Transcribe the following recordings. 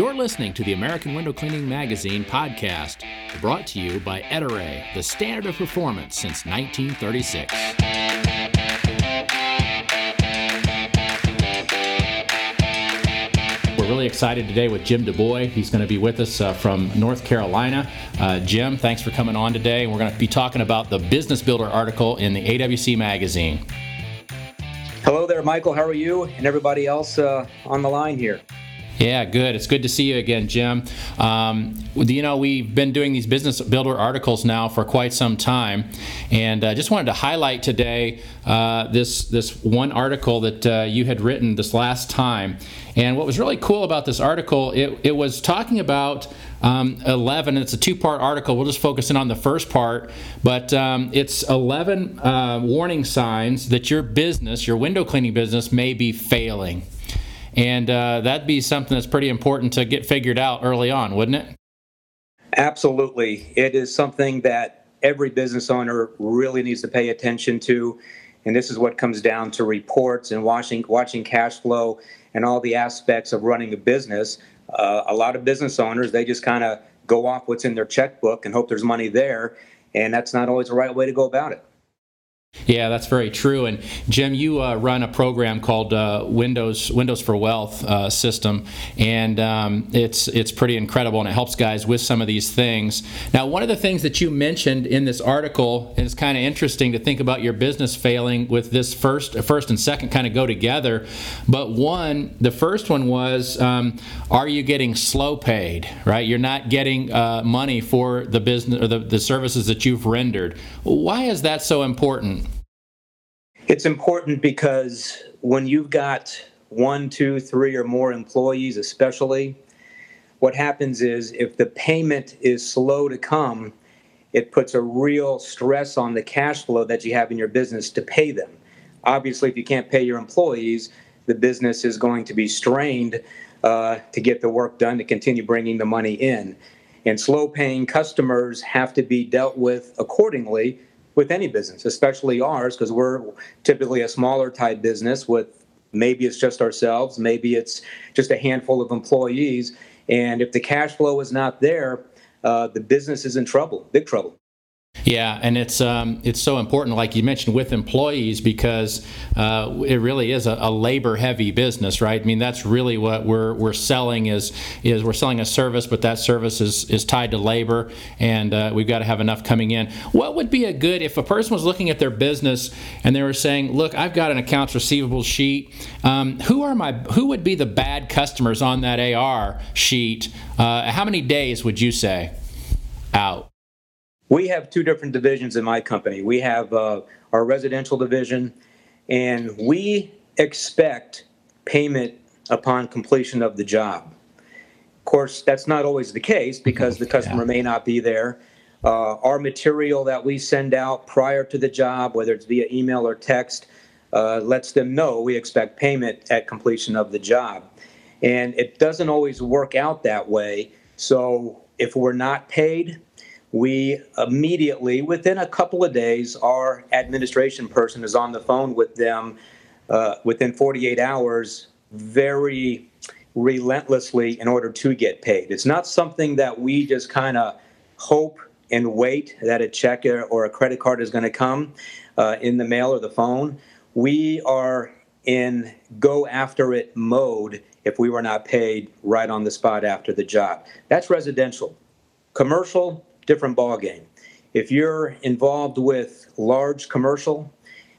You're listening to the American Window Cleaning Magazine podcast, brought to you by Ettore, the standard of performance since 1936. We're really excited today with Jim DuBois. He's going to be with us uh, from North Carolina. Uh, Jim, thanks for coming on today. We're going to be talking about the Business Builder article in the AWC magazine. Hello there, Michael. How are you and everybody else uh, on the line here? Yeah, good. It's good to see you again, Jim. Um, you know, we've been doing these business builder articles now for quite some time, and I uh, just wanted to highlight today uh, this this one article that uh, you had written this last time. And what was really cool about this article, it, it was talking about um, 11. It's a two part article. We'll just focus in on the first part, but um, it's 11 uh, warning signs that your business, your window cleaning business, may be failing. And uh, that'd be something that's pretty important to get figured out early on, wouldn't it? Absolutely. It is something that every business owner really needs to pay attention to. And this is what comes down to reports and watching, watching cash flow and all the aspects of running a business. Uh, a lot of business owners, they just kind of go off what's in their checkbook and hope there's money there. And that's not always the right way to go about it. Yeah, that's very true. And Jim, you uh, run a program called uh, Windows Windows for Wealth uh, system, and um, it's it's pretty incredible, and it helps guys with some of these things. Now, one of the things that you mentioned in this article, and it's kind of interesting to think about your business failing with this first first and second kind of go together. But one, the first one was, um, are you getting slow paid? Right, you're not getting uh, money for the business or the, the services that you've rendered. Why is that so important? It's important because when you've got one, two, three, or more employees, especially, what happens is if the payment is slow to come, it puts a real stress on the cash flow that you have in your business to pay them. Obviously, if you can't pay your employees, the business is going to be strained uh, to get the work done to continue bringing the money in. And slow paying customers have to be dealt with accordingly with any business, especially ours, because we're typically a smaller type business with maybe it's just ourselves, maybe it's just a handful of employees. And if the cash flow is not there, uh, the business is in trouble, big trouble. Yeah, and it's um, it's so important, like you mentioned, with employees because uh, it really is a, a labor-heavy business, right? I mean, that's really what we're we're selling is is we're selling a service, but that service is is tied to labor, and uh, we've got to have enough coming in. What would be a good if a person was looking at their business and they were saying, "Look, I've got an accounts receivable sheet. Um, who are my who would be the bad customers on that AR sheet? Uh, how many days would you say out?" We have two different divisions in my company. We have uh, our residential division, and we expect payment upon completion of the job. Of course, that's not always the case because the customer may not be there. Uh, our material that we send out prior to the job, whether it's via email or text, uh, lets them know we expect payment at completion of the job. And it doesn't always work out that way. So if we're not paid, we immediately, within a couple of days, our administration person is on the phone with them uh, within 48 hours, very relentlessly in order to get paid. It's not something that we just kind of hope and wait that a check or a credit card is going to come uh, in the mail or the phone. We are in go after it mode if we were not paid right on the spot after the job. That's residential. Commercial, different ballgame. If you're involved with large commercial,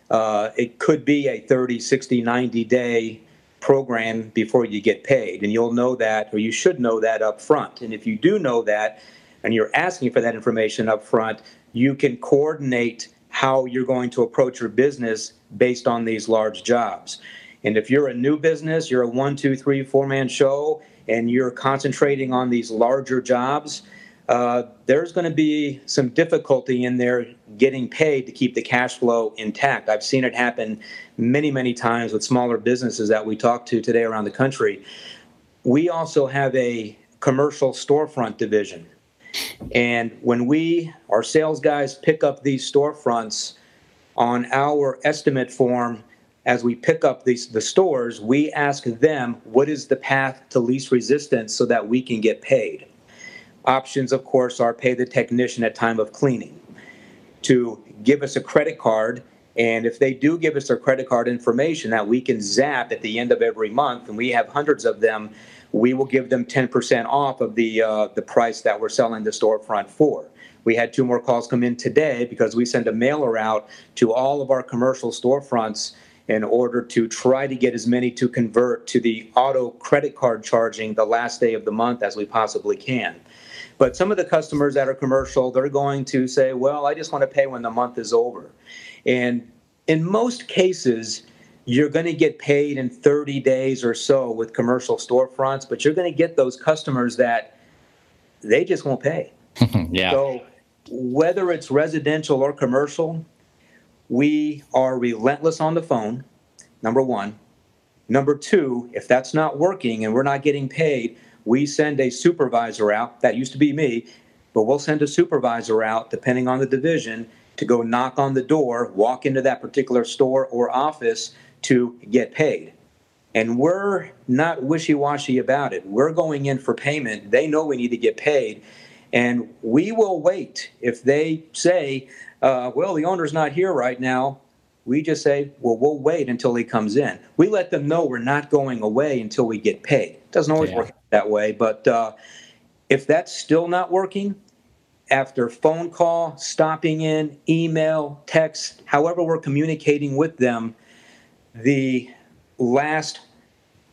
uh, it could be a 30, 60, 90 day program before you get paid. And you'll know that, or you should know that up front. And if you do know that, and you're asking for that information up front, you can coordinate how you're going to approach your business based on these large jobs. And if you're a new business, you're a one, two, three, four man show, and you're concentrating on these larger jobs, uh, there's going to be some difficulty in there getting paid to keep the cash flow intact. I've seen it happen many, many times with smaller businesses that we talk to today around the country. We also have a commercial storefront division. And when we, our sales guys, pick up these storefronts on our estimate form, as we pick up these the stores, we ask them what is the path to least resistance so that we can get paid. Options, of course, are pay the technician at time of cleaning, to give us a credit card, and if they do give us their credit card information that we can zap at the end of every month, and we have hundreds of them, we will give them 10% off of the uh, the price that we're selling the storefront for. We had two more calls come in today because we send a mailer out to all of our commercial storefronts in order to try to get as many to convert to the auto credit card charging the last day of the month as we possibly can. But some of the customers that are commercial, they're going to say, well, I just want to pay when the month is over. And in most cases, you're going to get paid in 30 days or so with commercial storefronts, but you're going to get those customers that they just won't pay. yeah. So whether it's residential or commercial, we are relentless on the phone, number one. Number two, if that's not working and we're not getting paid, we send a supervisor out. That used to be me, but we'll send a supervisor out, depending on the division, to go knock on the door, walk into that particular store or office to get paid. And we're not wishy washy about it. We're going in for payment. They know we need to get paid. And we will wait. If they say, uh, well, the owner's not here right now, we just say, well, we'll wait until he comes in. We let them know we're not going away until we get paid. It doesn't always Yeah. work that way, but uh, if that's still not working, after phone call, stopping in, email, text, however we're communicating with them, the last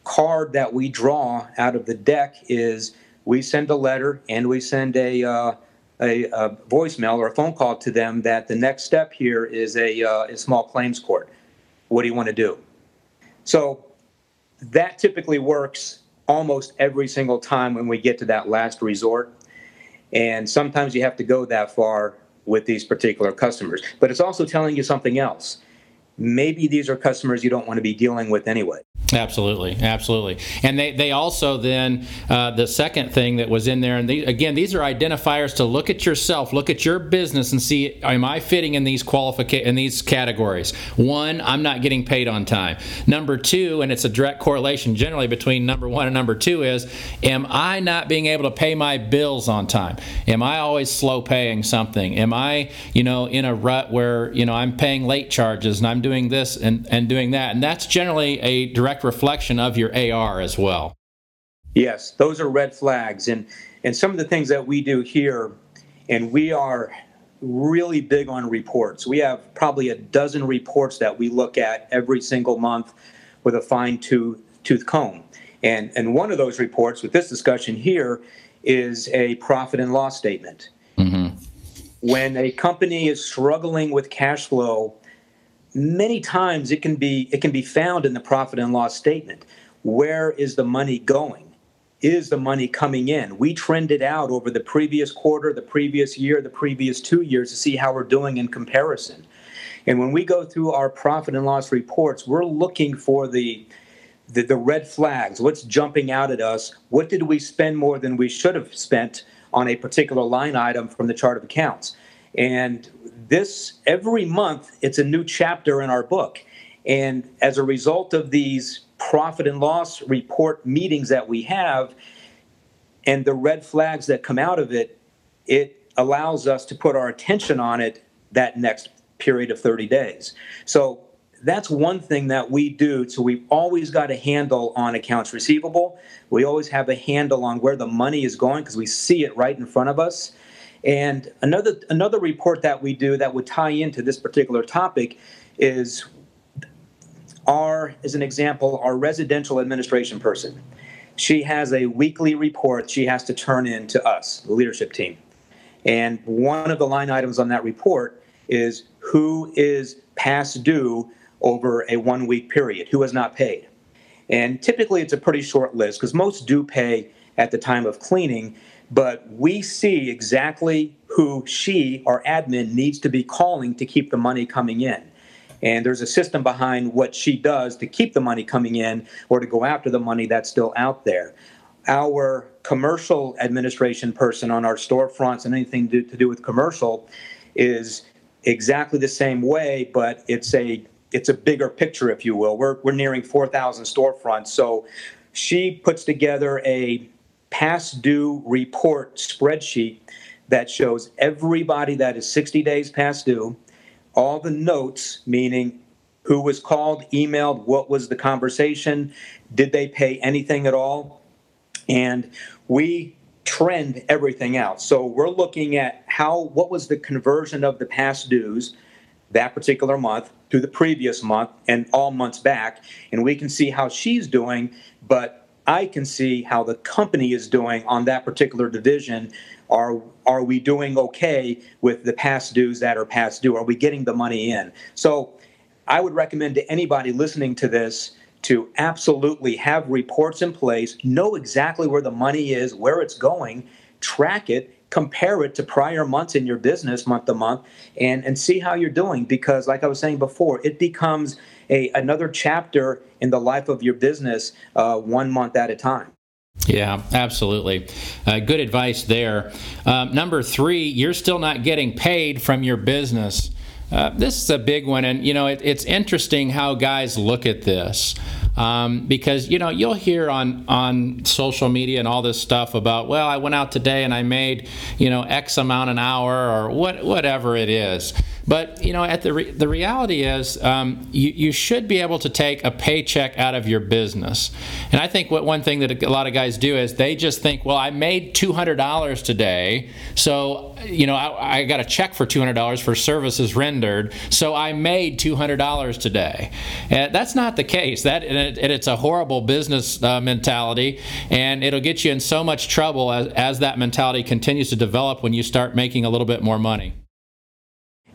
card that we draw out of the deck is we send a letter and we send a, uh, a, a voicemail or a phone call to them that the next step here is a, uh, a small claims court. What do you want to do? So that typically works almost every single time when we get to that last resort. And sometimes you have to go that far with these particular customers. But it's also telling you something else. Maybe these are customers you don't want to be dealing with anyway. Absolutely, absolutely, and they, they also then uh, the second thing that was in there, and the, again these are identifiers to look at yourself, look at your business, and see am I fitting in these qualifica- in these categories. One, I'm not getting paid on time. Number two, and it's a direct correlation generally between number one and number two is, am I not being able to pay my bills on time? Am I always slow paying something? Am I you know in a rut where you know I'm paying late charges and I'm doing this and, and doing that, and that's generally a direct reflection of your AR as well. Yes, those are red flags. And, and some of the things that we do here, and we are really big on reports. We have probably a dozen reports that we look at every single month with a fine tooth, tooth comb. And, and one of those reports with this discussion here is a profit and loss statement. Mm-hmm. When a company is struggling with cash flow, many times it can be it can be found in the profit and loss statement. Where is the money going? Is the money coming in? We trended out over the previous quarter the previous year the previous two years to see how we're doing in comparison. And when we go through our profit and loss reports we're looking for the the, the red flags. What's jumping out at us? What did we spend more than we should have spent on a particular line item from the chart of accounts? And this every month it's a new chapter in our book. And as a result of these profit and loss report meetings that we have and the red flags that come out of it it allows us to put our attention on it that next period of 30 days. So that's one thing that we do. So we've always got a handle on accounts receivable. We always have a handle on where the money is going because we see it right in front of us and another another report that we do that would tie into this particular topic is our, as an example, our residential administration person. She has a weekly report she has to turn in to us, the leadership team. And one of the line items on that report is who is past due over a one week period, who has not paid. And typically it's a pretty short list because most do pay at the time of cleaning, but we see exactly who she, our admin, needs to be calling to keep the money coming in. And there's a system behind what she does to keep the money coming in or to go after the money that's still out there. Our commercial administration person on our storefronts and anything to, to do with commercial is exactly the same way, but it's a it's a bigger picture, if you will. We're we're nearing 4,000 storefronts, so she puts together a past due report spreadsheet that shows everybody that is 60 days past due, all the notes, meaning who was called, emailed, what was the conversation, did they pay anything at all, and we trend everything out. So we're looking at how what was the conversion of the past dues that particular month to the previous month and all months back, and we can see how she's doing, but I can see how the company is doing on that particular division. Are are we doing okay with the past dues that are past due? Are we getting the money in? So I would recommend to anybody listening to this to absolutely have reports in place, know exactly where the money is, where it's going, track it, compare it to prior months in your business month to month and and see how you're doing because like i was saying before it becomes a another chapter in the life of your business uh, one month at a time yeah, absolutely. Uh, good advice there. Um, number three, you're still not getting paid from your business. Uh, this is a big one, and you know it, it's interesting how guys look at this um, because you know you'll hear on on social media and all this stuff about well I went out today and I made you know X amount an hour or what whatever it is. But you know, at the re- the reality is, um, you you should be able to take a paycheck out of your business. And I think what one thing that a lot of guys do is they just think, well, I made two hundred dollars today, so you know I, I got a check for two hundred dollars for services rendered, so I made two hundred dollars today. And that's not the case. That and, it, and it's a horrible business uh, mentality, and it'll get you in so much trouble as as that mentality continues to develop when you start making a little bit more money.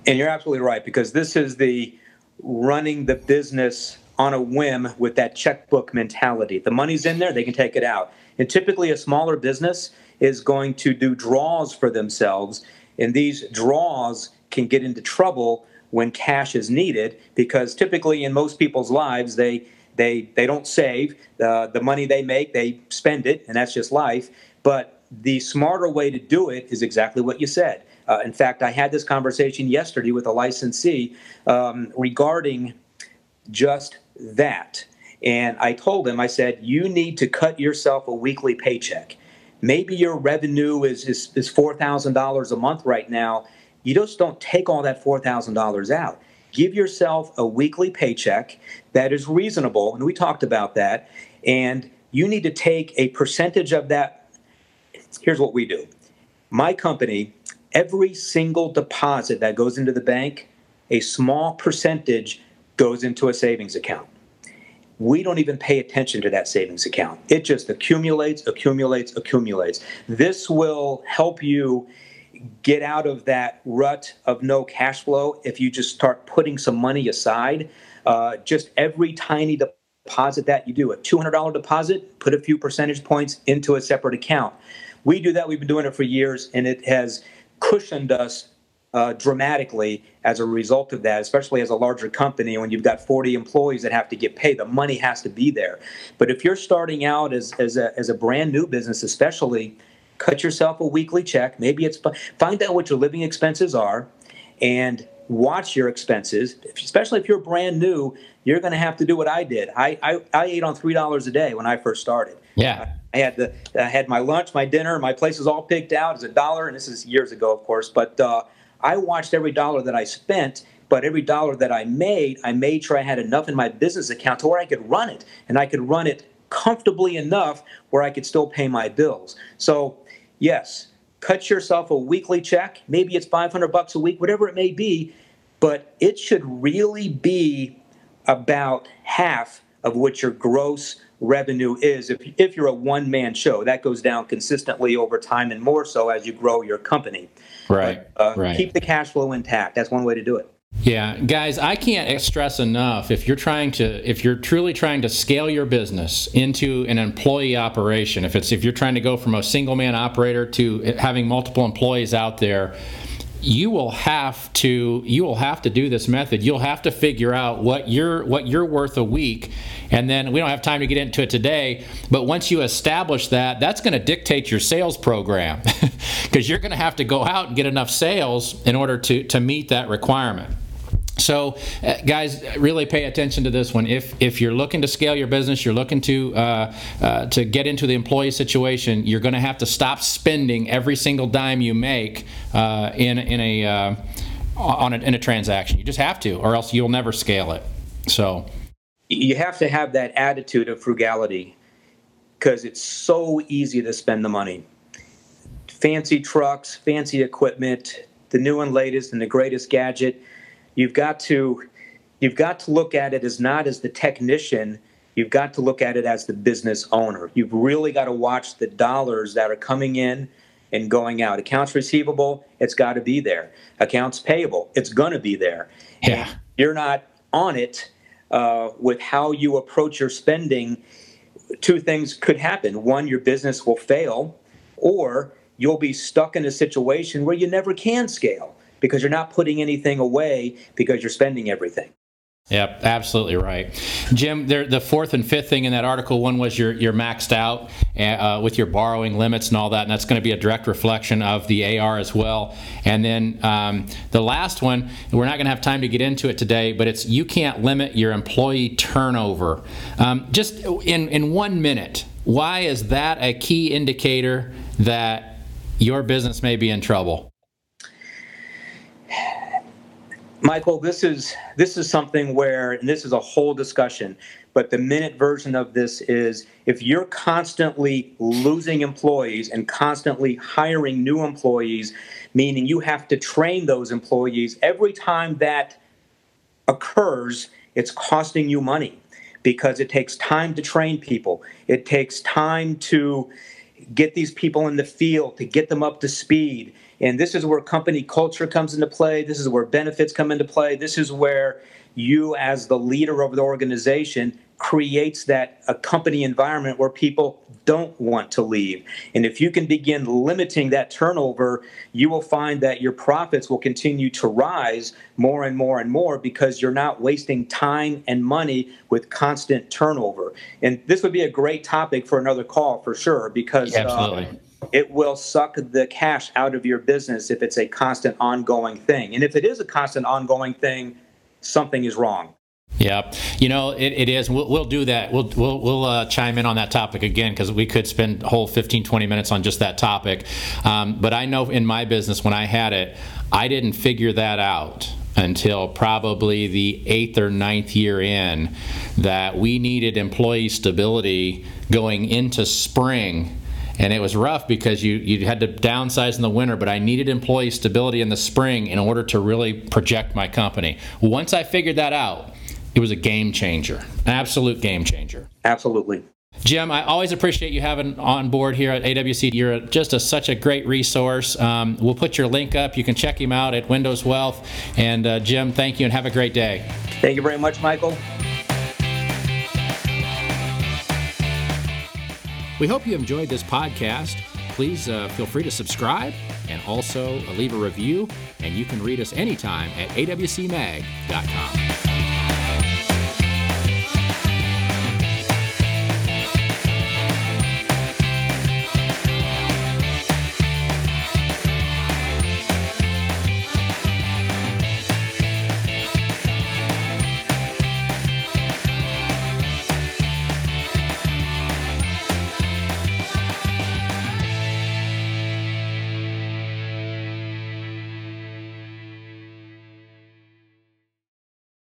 And you're absolutely right because this is the running the business on a whim with that checkbook mentality. The money's in there, they can take it out. And typically, a smaller business is going to do draws for themselves, and these draws can get into trouble when cash is needed because typically in most people's lives they they they don't save the the money they make they spend it and that's just life but the smarter way to do it is exactly what you said uh, in fact, I had this conversation yesterday with a licensee um, regarding just that. And I told him, I said, you need to cut yourself a weekly paycheck. Maybe your revenue is, is, is $4,000 a month right now. You just don't take all that $4,000 out. Give yourself a weekly paycheck that is reasonable. And we talked about that. And you need to take a percentage of that. Here's what we do my company every single deposit that goes into the bank, a small percentage goes into a savings account. We don't even pay attention to that savings account. It just accumulates, accumulates, accumulates. This will help you get out of that rut of no cash flow if you just start putting some money aside. Uh, just every tiny deposit that you do, a $200 deposit, put a few percentage points into a separate account. We do that. We've been doing it for years, and it has cushioned us uh, dramatically as a result of that, especially as a larger company when you've got 40 employees that have to get paid. The money has to be there. But if you're starting out as, as, a, as a brand new business, especially, cut yourself a weekly check. Maybe it's find out what your living expenses are and watch your expenses. Especially if you're brand new, you're going to have to do what I did. I, I, I ate on $3 a day when I first started. Yeah. I had the I had my lunch, my dinner, my place was all picked out as a dollar, and this is years ago, of course. But uh, I watched every dollar that I spent, but every dollar that I made, I made sure I had enough in my business account to where I could run it, and I could run it comfortably enough where I could still pay my bills. So, yes, cut yourself a weekly check. Maybe it's 500 bucks a week, whatever it may be, but it should really be about half of what your gross revenue is if, if you're a one man show. That goes down consistently over time and more so as you grow your company. Right. But, uh, right. Keep the cash flow intact. That's one way to do it. Yeah, guys, I can't stress enough if you're trying to if you're truly trying to scale your business into an employee operation, if it's if you're trying to go from a single man operator to having multiple employees out there, you will have to you will have to do this method. You'll have to figure out what you're what you're worth a week, and then we don't have time to get into it today. But once you establish that, that's going to dictate your sales program because you're going to have to go out and get enough sales in order to to meet that requirement. So, uh, guys, really pay attention to this one. If if you're looking to scale your business, you're looking to uh, uh, to get into the employee situation, you're going to have to stop spending every single dime you make uh, in in a uh, on a, in a transaction. You just have to, or else you'll never scale it. So, you have to have that attitude of frugality because it's so easy to spend the money. Fancy trucks, fancy equipment, the new and latest and the greatest gadget you've got to you've got to look at it as not as the technician. You've got to look at it as the business owner. You've really got to watch the dollars that are coming in and going out. Accounts receivable it's got to be there. Accounts payable it's going to be there. Yeah. and you're not on it uh, with how you approach your spending. Two things could happen. One your business will fail or you'll be stuck in a situation where you never can scale because you're not putting anything away because you're spending everything. Yep, absolutely right, Jim. There, the fourth and fifth thing in that article, one was you're you're maxed out uh, with your borrowing limits and all that, and that's going to be a direct reflection of the AR as well. And then um, the last one, we're not going to have time to get into it today, but it's you can't limit your employee turnover. Um, just in in one minute, why is that a key indicator that your business may be in trouble? Michael, this is this is something where, and this is a whole discussion, but the minute version of this is if you're constantly losing employees and constantly hiring new employees, meaning you have to train those employees every time that occurs, it's costing you money because it takes time to train people. It takes time to get these people in the field, to get them up to speed. And this is where company culture comes into play. This is where benefits come into play. This is where you, as the leader of the organization, creates that a company environment where people don't want to leave. And if you can begin limiting that turnover, you will find that your profits will continue to rise more and more and more because you're not wasting time and money with constant turnover. And this would be a great topic for another call for sure because absolutely. Uh, it will suck the cash out of your business if it's a constant ongoing thing. And if it is a constant ongoing thing, something is wrong. Yeah, you know it, it is. We'll, we'll do that. We'll we'll, we'll uh, chime in on that topic again because we could spend whole 15, 20 minutes on just that topic. Um, but I know in my business when I had it, I didn't figure that out until probably the eighth or ninth year in that we needed employee stability going into spring and it was rough because you you had to downsize in the winter but i needed employee stability in the spring in order to really project my company once i figured that out it was a game changer an absolute game changer absolutely Jim, I always appreciate you having on board here at AWC. You're just a, such a great resource. Um, we'll put your link up. You can check him out at Windows Wealth. And uh, Jim, thank you and have a great day. Thank you very much, Michael. We hope you enjoyed this podcast. Please uh, feel free to subscribe and also leave a review. And you can read us anytime at awcmag.com.